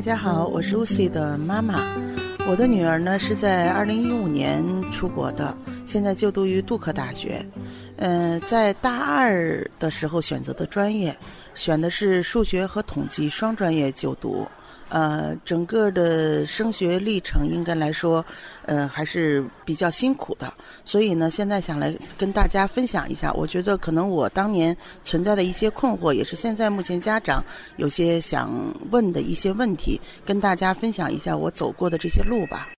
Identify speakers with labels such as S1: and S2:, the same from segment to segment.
S1: 大家好，我是 Lucy 的妈妈。我的女儿呢是在二零一五年出国的，现在就读于杜克大学。嗯，在大二的时候选择的专业，选的是数学和统计双专业就读。呃，整个的升学历程应该来说，呃，还是比较辛苦的。所以呢，现在想来跟大家分享一下，我觉得可能我当年存在的一些困惑，也是现在目前家长有些想问的一些问题，跟大家分享一下我走过的这些路吧。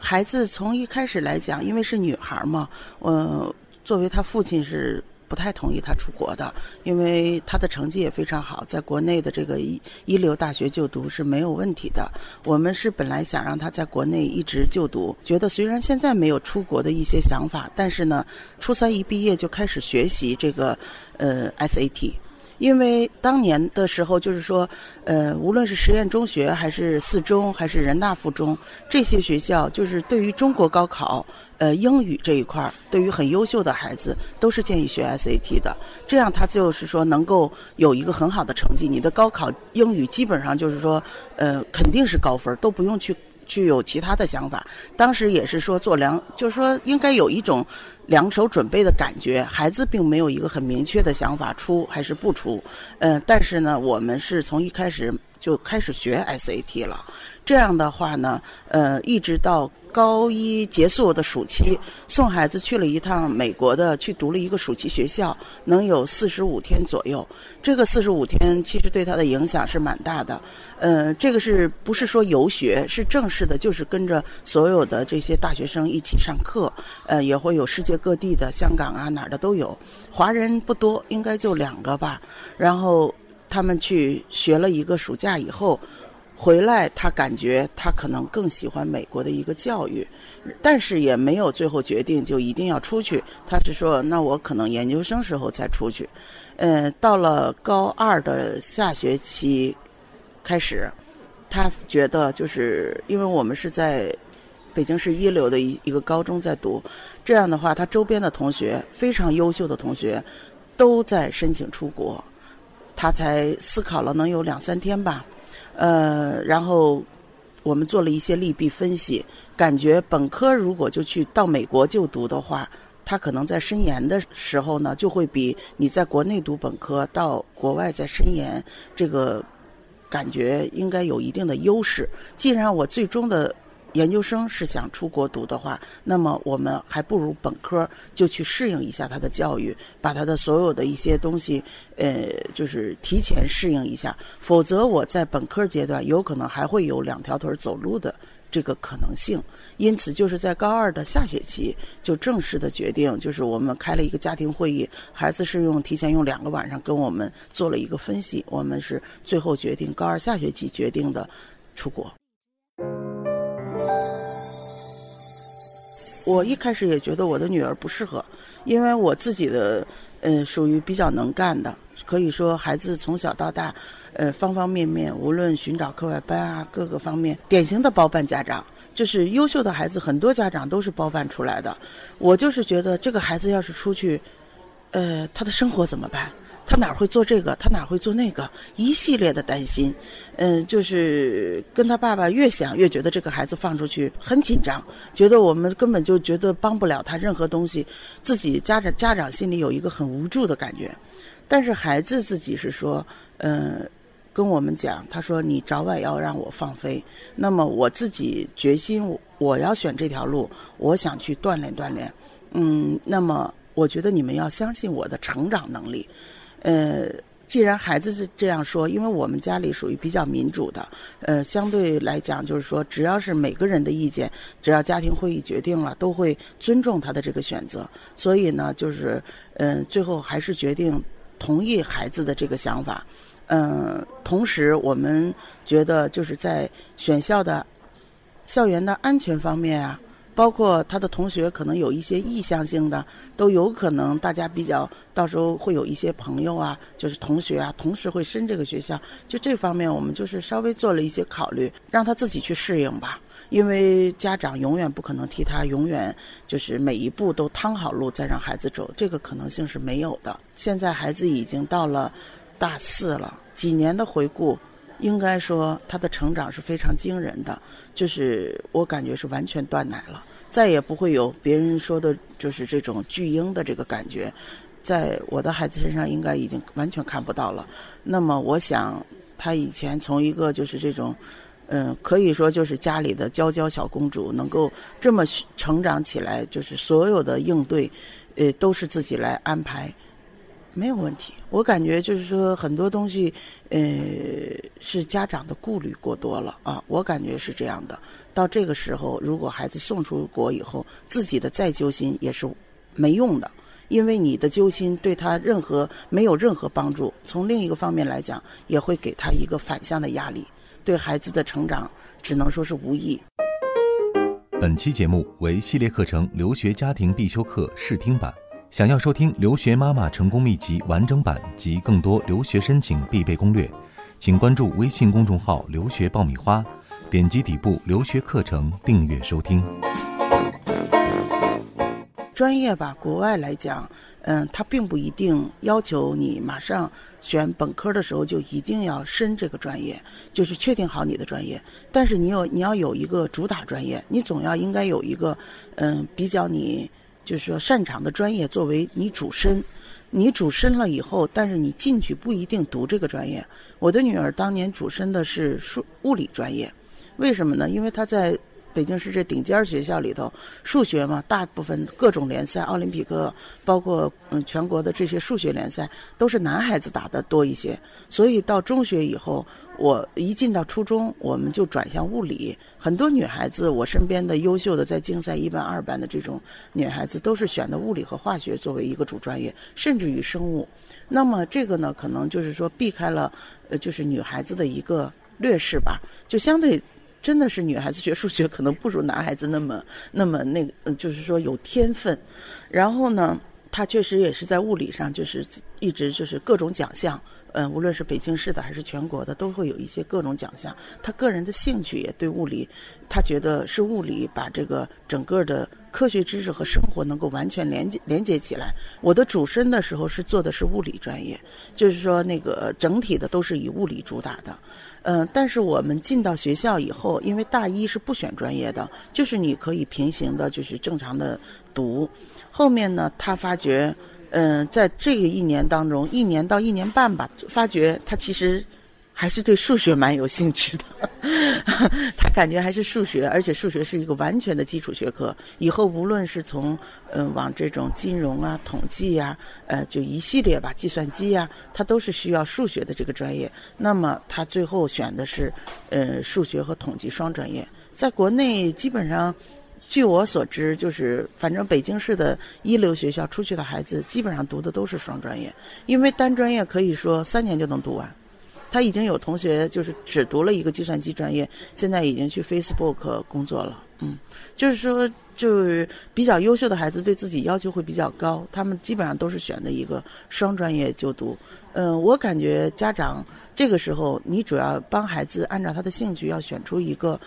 S1: 孩子从一开始来讲，因为是女孩嘛，呃，作为他父亲是。不太同意他出国的，因为他的成绩也非常好，在国内的这个一一流大学就读是没有问题的。我们是本来想让他在国内一直就读，觉得虽然现在没有出国的一些想法，但是呢，初三一毕业就开始学习这个呃 SAT。因为当年的时候，就是说，呃，无论是实验中学，还是四中，还是人大附中，这些学校，就是对于中国高考，呃，英语这一块儿，对于很优秀的孩子，都是建议学 SAT 的。这样他就是说能够有一个很好的成绩。你的高考英语基本上就是说，呃，肯定是高分，都不用去。具有其他的想法，当时也是说做两，就是说应该有一种两手准备的感觉。孩子并没有一个很明确的想法，出还是不出。嗯，但是呢，我们是从一开始就开始学 SAT 了。这样的话呢，呃，一直到高一结束的暑期，送孩子去了一趟美国的，去读了一个暑期学校，能有四十五天左右。这个四十五天其实对他的影响是蛮大的。呃，这个是不是说游学？是正式的，就是跟着所有的这些大学生一起上课。呃，也会有世界各地的，香港啊哪儿的都有。华人不多，应该就两个吧。然后他们去学了一个暑假以后。回来，他感觉他可能更喜欢美国的一个教育，但是也没有最后决定就一定要出去。他是说，那我可能研究生时候再出去。嗯，到了高二的下学期开始，他觉得就是因为我们是在北京市一流的一一个高中在读，这样的话，他周边的同学非常优秀的同学都在申请出国，他才思考了能有两三天吧。呃，然后我们做了一些利弊分析，感觉本科如果就去到美国就读的话，他可能在申研的时候呢，就会比你在国内读本科到国外再申研，这个感觉应该有一定的优势。既然我最终的。研究生是想出国读的话，那么我们还不如本科就去适应一下他的教育，把他的所有的一些东西，呃，就是提前适应一下。否则我在本科阶段有可能还会有两条腿走路的这个可能性。因此，就是在高二的下学期就正式的决定，就是我们开了一个家庭会议，孩子是用提前用两个晚上跟我们做了一个分析，我们是最后决定高二下学期决定的出国。我一开始也觉得我的女儿不适合，因为我自己的，嗯，属于比较能干的，可以说孩子从小到大，呃，方方面面，无论寻找课外班啊，各个方面，典型的包办家长，就是优秀的孩子，很多家长都是包办出来的。我就是觉得这个孩子要是出去，呃，他的生活怎么办？他哪会做这个？他哪会做那个？一系列的担心，嗯，就是跟他爸爸越想越觉得这个孩子放出去很紧张，觉得我们根本就觉得帮不了他任何东西，自己家长家长心里有一个很无助的感觉。但是孩子自己是说，嗯，跟我们讲，他说你早晚要让我放飞，那么我自己决心我要选这条路，我想去锻炼锻炼，嗯，那么我觉得你们要相信我的成长能力。呃，既然孩子是这样说，因为我们家里属于比较民主的，呃，相对来讲就是说，只要是每个人的意见，只要家庭会议决定了，都会尊重他的这个选择。所以呢，就是嗯，最后还是决定同意孩子的这个想法。嗯，同时我们觉得就是在选校的校园的安全方面啊。包括他的同学可能有一些意向性的，都有可能大家比较到时候会有一些朋友啊，就是同学啊，同时会升这个学校。就这方面，我们就是稍微做了一些考虑，让他自己去适应吧。因为家长永远不可能替他永远就是每一步都趟好路再让孩子走，这个可能性是没有的。现在孩子已经到了大四了，几年的回顾，应该说他的成长是非常惊人的。就是我感觉是完全断奶了，再也不会有别人说的就是这种巨婴的这个感觉，在我的孩子身上应该已经完全看不到了。那么我想，他以前从一个就是这种。嗯，可以说就是家里的娇娇小公主，能够这么成长起来，就是所有的应对，呃，都是自己来安排，没有问题。我感觉就是说很多东西，呃，是家长的顾虑过多了啊，我感觉是这样的。到这个时候，如果孩子送出国以后，自己的再揪心也是没用的，因为你的揪心对他任何没有任何帮助。从另一个方面来讲，也会给他一个反向的压力。对孩子的成长，只能说是无益。
S2: 本期节目为系列课程《留学家庭必修课》试听版。想要收听《留学妈妈成功秘籍》完整版及更多留学申请必备攻略，请关注微信公众号“留学爆米花”，点击底部留学课程订阅收听。
S1: 专业吧，国外来讲，嗯，他并不一定要求你马上选本科的时候就一定要深这个专业，就是确定好你的专业。但是你有你要有一个主打专业，你总要应该有一个，嗯，比较你就是说擅长的专业作为你主申。你主申了以后，但是你进去不一定读这个专业。我的女儿当年主申的是数物理专业，为什么呢？因为她在。北京市这顶尖学校里头，数学嘛，大部分各种联赛，奥林匹克，包括嗯全国的这些数学联赛，都是男孩子打的多一些。所以到中学以后，我一进到初中，我们就转向物理。很多女孩子，我身边的优秀的在竞赛一班、二班的这种女孩子，都是选的物理和化学作为一个主专业，甚至于生物。那么这个呢，可能就是说避开了，呃，就是女孩子的一个劣势吧，就相对。真的是女孩子学数学可能不如男孩子那么那么那个，就是说有天分。然后呢，他确实也是在物理上，就是一直就是各种奖项。嗯，无论是北京市的还是全国的，都会有一些各种奖项。他个人的兴趣也对物理，他觉得是物理把这个整个的科学知识和生活能够完全连接连接起来。我的主深的时候是做的是物理专业，就是说那个整体的都是以物理主打的。嗯，但是我们进到学校以后，因为大一是不选专业的，就是你可以平行的，就是正常的读。后面呢，他发觉。嗯，在这个一年当中，一年到一年半吧，发觉他其实还是对数学蛮有兴趣的。他感觉还是数学，而且数学是一个完全的基础学科。以后无论是从嗯往这种金融啊、统计啊，呃，就一系列吧，计算机啊，他都是需要数学的这个专业。那么他最后选的是呃数学和统计双专业。在国内基本上。据我所知，就是反正北京市的一流学校出去的孩子，基本上读的都是双专业，因为单专业可以说三年就能读完。他已经有同学就是只读了一个计算机专业，现在已经去 Facebook 工作了。嗯，就是说，就是比较优秀的孩子对自己要求会比较高，他们基本上都是选的一个双专业就读。嗯，我感觉家长这个时候，你主要帮孩子按照他的兴趣要选出一个，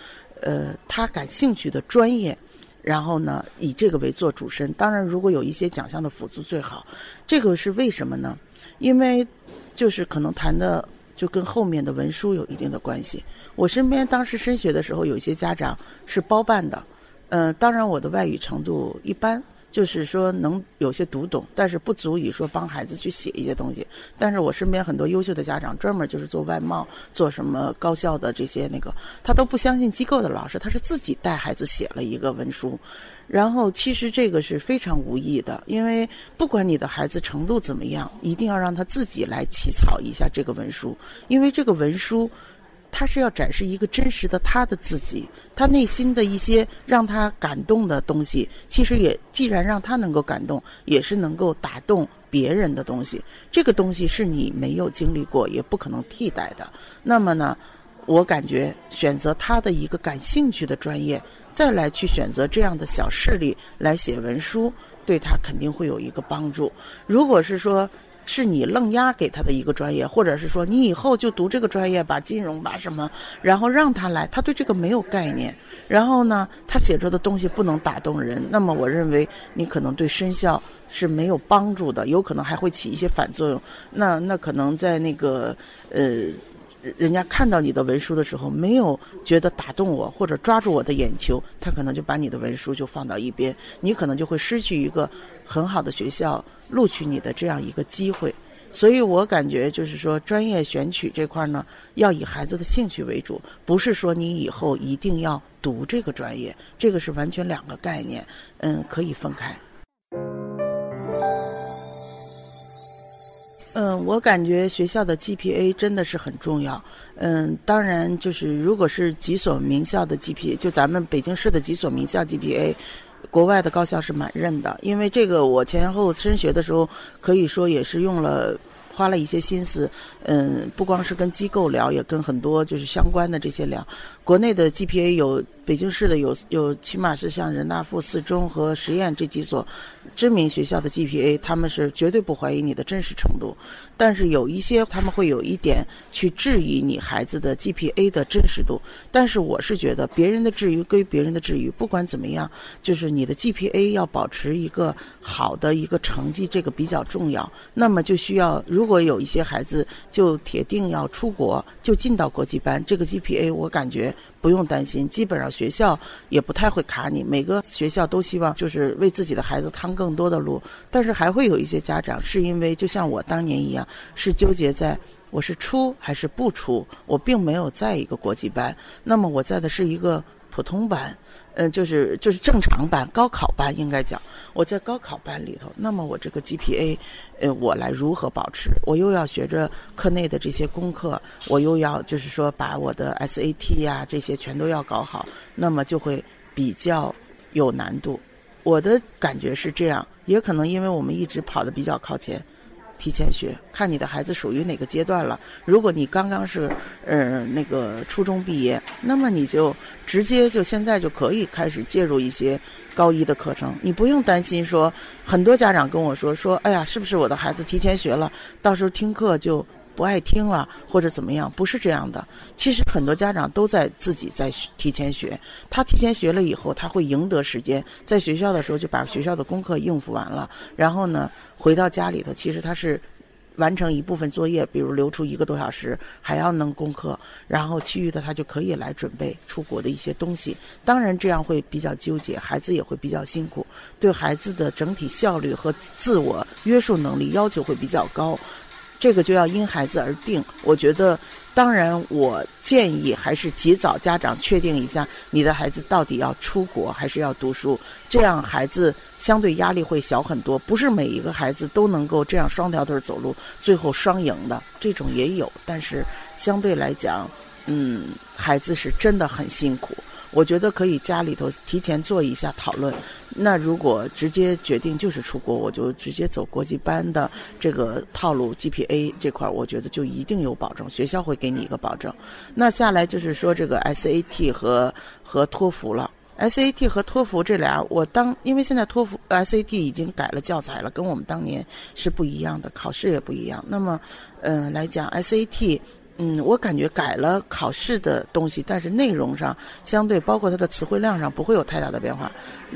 S1: 呃，他感兴趣的专业。然后呢，以这个为做主申。当然，如果有一些奖项的辅助最好。这个是为什么呢？因为就是可能谈的就跟后面的文书有一定的关系。我身边当时升学的时候，有一些家长是包办的。嗯，当然我的外语程度一般。就是说能有些读懂，但是不足以说帮孩子去写一些东西。但是我身边很多优秀的家长，专门就是做外贸、做什么高校的这些那个，他都不相信机构的老师，他是自己带孩子写了一个文书。然后其实这个是非常无益的，因为不管你的孩子程度怎么样，一定要让他自己来起草一下这个文书，因为这个文书。他是要展示一个真实的他的自己，他内心的一些让他感动的东西，其实也既然让他能够感动，也是能够打动别人的东西。这个东西是你没有经历过，也不可能替代的。那么呢，我感觉选择他的一个感兴趣的专业，再来去选择这样的小事例来写文书，对他肯定会有一个帮助。如果是说，是你愣压给他的一个专业，或者是说你以后就读这个专业吧，金融吧什么，然后让他来，他对这个没有概念，然后呢，他写出的东西不能打动人，那么我认为你可能对生效是没有帮助的，有可能还会起一些反作用。那那可能在那个呃。人家看到你的文书的时候，没有觉得打动我或者抓住我的眼球，他可能就把你的文书就放到一边，你可能就会失去一个很好的学校录取你的这样一个机会。所以我感觉就是说，专业选取这块呢，要以孩子的兴趣为主，不是说你以后一定要读这个专业，这个是完全两个概念，嗯，可以分开。嗯，我感觉学校的 GPA 真的是很重要。嗯，当然就是如果是几所名校的 GPA，就咱们北京市的几所名校 GPA，国外的高校是蛮认的。因为这个，我前后升学的时候，可以说也是用了花了一些心思。嗯，不光是跟机构聊，也跟很多就是相关的这些聊。国内的 GPA 有北京市的有有，起码是像人大附四中和实验这几所。知名学校的 GPA，他们是绝对不怀疑你的真实程度，但是有一些他们会有一点去质疑你孩子的 GPA 的真实度。但是我是觉得，别人的质疑归别人的质疑，不管怎么样，就是你的 GPA 要保持一个好的一个成绩，这个比较重要。那么就需要，如果有一些孩子就铁定要出国，就进到国际班，这个 GPA 我感觉不用担心，基本上学校也不太会卡你。每个学校都希望就是为自己的孩子趟。更多的路，但是还会有一些家长是因为就像我当年一样，是纠结在我是出还是不出，我并没有在一个国际班，那么我在的是一个普通班，嗯，就是就是正常班、高考班应该讲，我在高考班里头，那么我这个 GPA，呃，我来如何保持？我又要学着课内的这些功课，我又要就是说把我的 SAT 呀这些全都要搞好，那么就会比较有难度。我的感觉是这样，也可能因为我们一直跑的比较靠前，提前学，看你的孩子属于哪个阶段了。如果你刚刚是呃那个初中毕业，那么你就直接就现在就可以开始介入一些高一的课程，你不用担心说很多家长跟我说说，哎呀，是不是我的孩子提前学了，到时候听课就。不爱听了或者怎么样，不是这样的。其实很多家长都在自己在提前学，他提前学了以后，他会赢得时间，在学校的时候就把学校的功课应付完了，然后呢回到家里头，其实他是完成一部分作业，比如留出一个多小时还要弄功课，然后其余的他就可以来准备出国的一些东西。当然这样会比较纠结，孩子也会比较辛苦，对孩子的整体效率和自我约束能力要求会比较高。这个就要因孩子而定。我觉得，当然，我建议还是及早家长确定一下，你的孩子到底要出国还是要读书，这样孩子相对压力会小很多。不是每一个孩子都能够这样双条腿走路，最后双赢的这种也有，但是相对来讲，嗯，孩子是真的很辛苦。我觉得可以家里头提前做一下讨论。那如果直接决定就是出国，我就直接走国际班的这个套路，GPA 这块我觉得就一定有保证，学校会给你一个保证。那下来就是说这个 SAT 和和托福了，SAT 和托福这俩，我当因为现在托福 SAT 已经改了教材了，跟我们当年是不一样的，考试也不一样。那么，嗯，来讲 SAT。嗯，我感觉改了考试的东西，但是内容上相对包括它的词汇量上不会有太大的变化，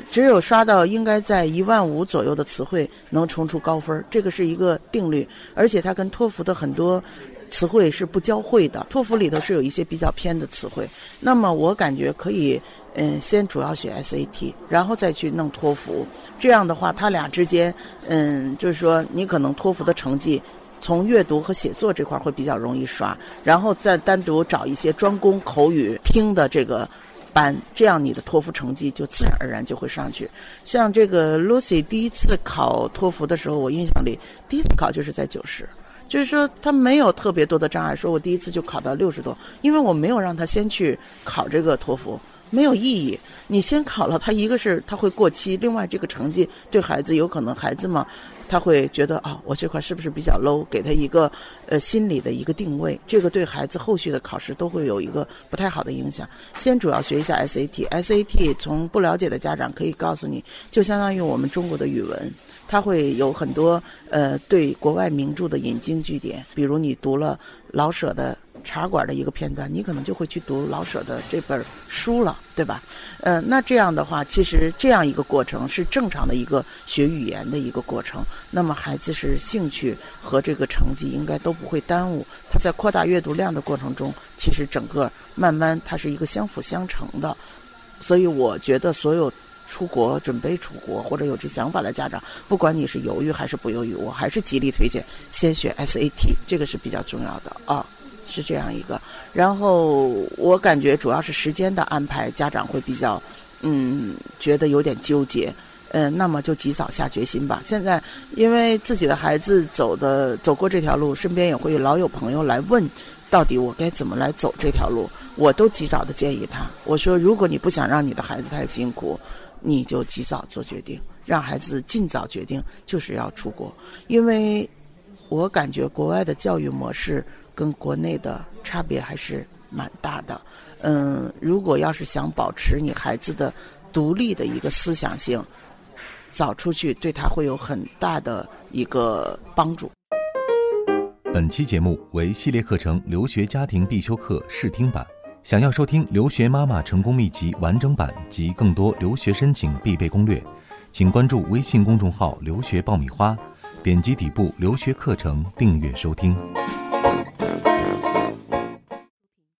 S1: 只有刷到应该在一万五左右的词汇能冲出高分儿，这个是一个定律。而且它跟托福的很多词汇是不交汇的，托福里头是有一些比较偏的词汇。那么我感觉可以，嗯，先主要学 SAT，然后再去弄托福。这样的话，它俩之间，嗯，就是说你可能托福的成绩。从阅读和写作这块会比较容易刷，然后再单独找一些专攻口语听的这个班，这样你的托福成绩就自然而然就会上去。像这个 Lucy 第一次考托福的时候，我印象里第一次考就是在九十，就是说他没有特别多的障碍。说我第一次就考到六十多，因为我没有让他先去考这个托福。没有意义。你先考了，他一个是他会过期，另外这个成绩对孩子有可能孩子嘛，他会觉得啊，我这块是不是比较 low？给他一个呃心理的一个定位，这个对孩子后续的考试都会有一个不太好的影响。先主要学一下 SAT，SAT 从不了解的家长可以告诉你，就相当于我们中国的语文，它会有很多呃对国外名著的引经据典，比如你读了老舍的。茶馆的一个片段，你可能就会去读老舍的这本书了，对吧？呃，那这样的话，其实这样一个过程是正常的一个学语言的一个过程。那么孩子是兴趣和这个成绩应该都不会耽误。他在扩大阅读量的过程中，其实整个慢慢它是一个相辅相成的。所以我觉得，所有出国准备出国或者有这想法的家长，不管你是犹豫还是不犹豫，我还是极力推荐先学 SAT，这个是比较重要的啊。是这样一个，然后我感觉主要是时间的安排，家长会比较，嗯，觉得有点纠结，嗯，那么就及早下决心吧。现在因为自己的孩子走的走过这条路，身边也会老有朋友来问，到底我该怎么来走这条路，我都及早的建议他，我说如果你不想让你的孩子太辛苦，你就及早做决定，让孩子尽早决定就是要出国，因为我感觉国外的教育模式。跟国内的差别还是蛮大的，嗯，如果要是想保持你孩子的独立的一个思想性，早出去对他会有很大的一个帮助。
S2: 本期节目为系列课程留学家庭必修课试听版，想要收听留学妈妈成功秘籍完整版及更多留学申请必备攻略，请关注微信公众号“留学爆米花”，点击底部留学课程订阅收听。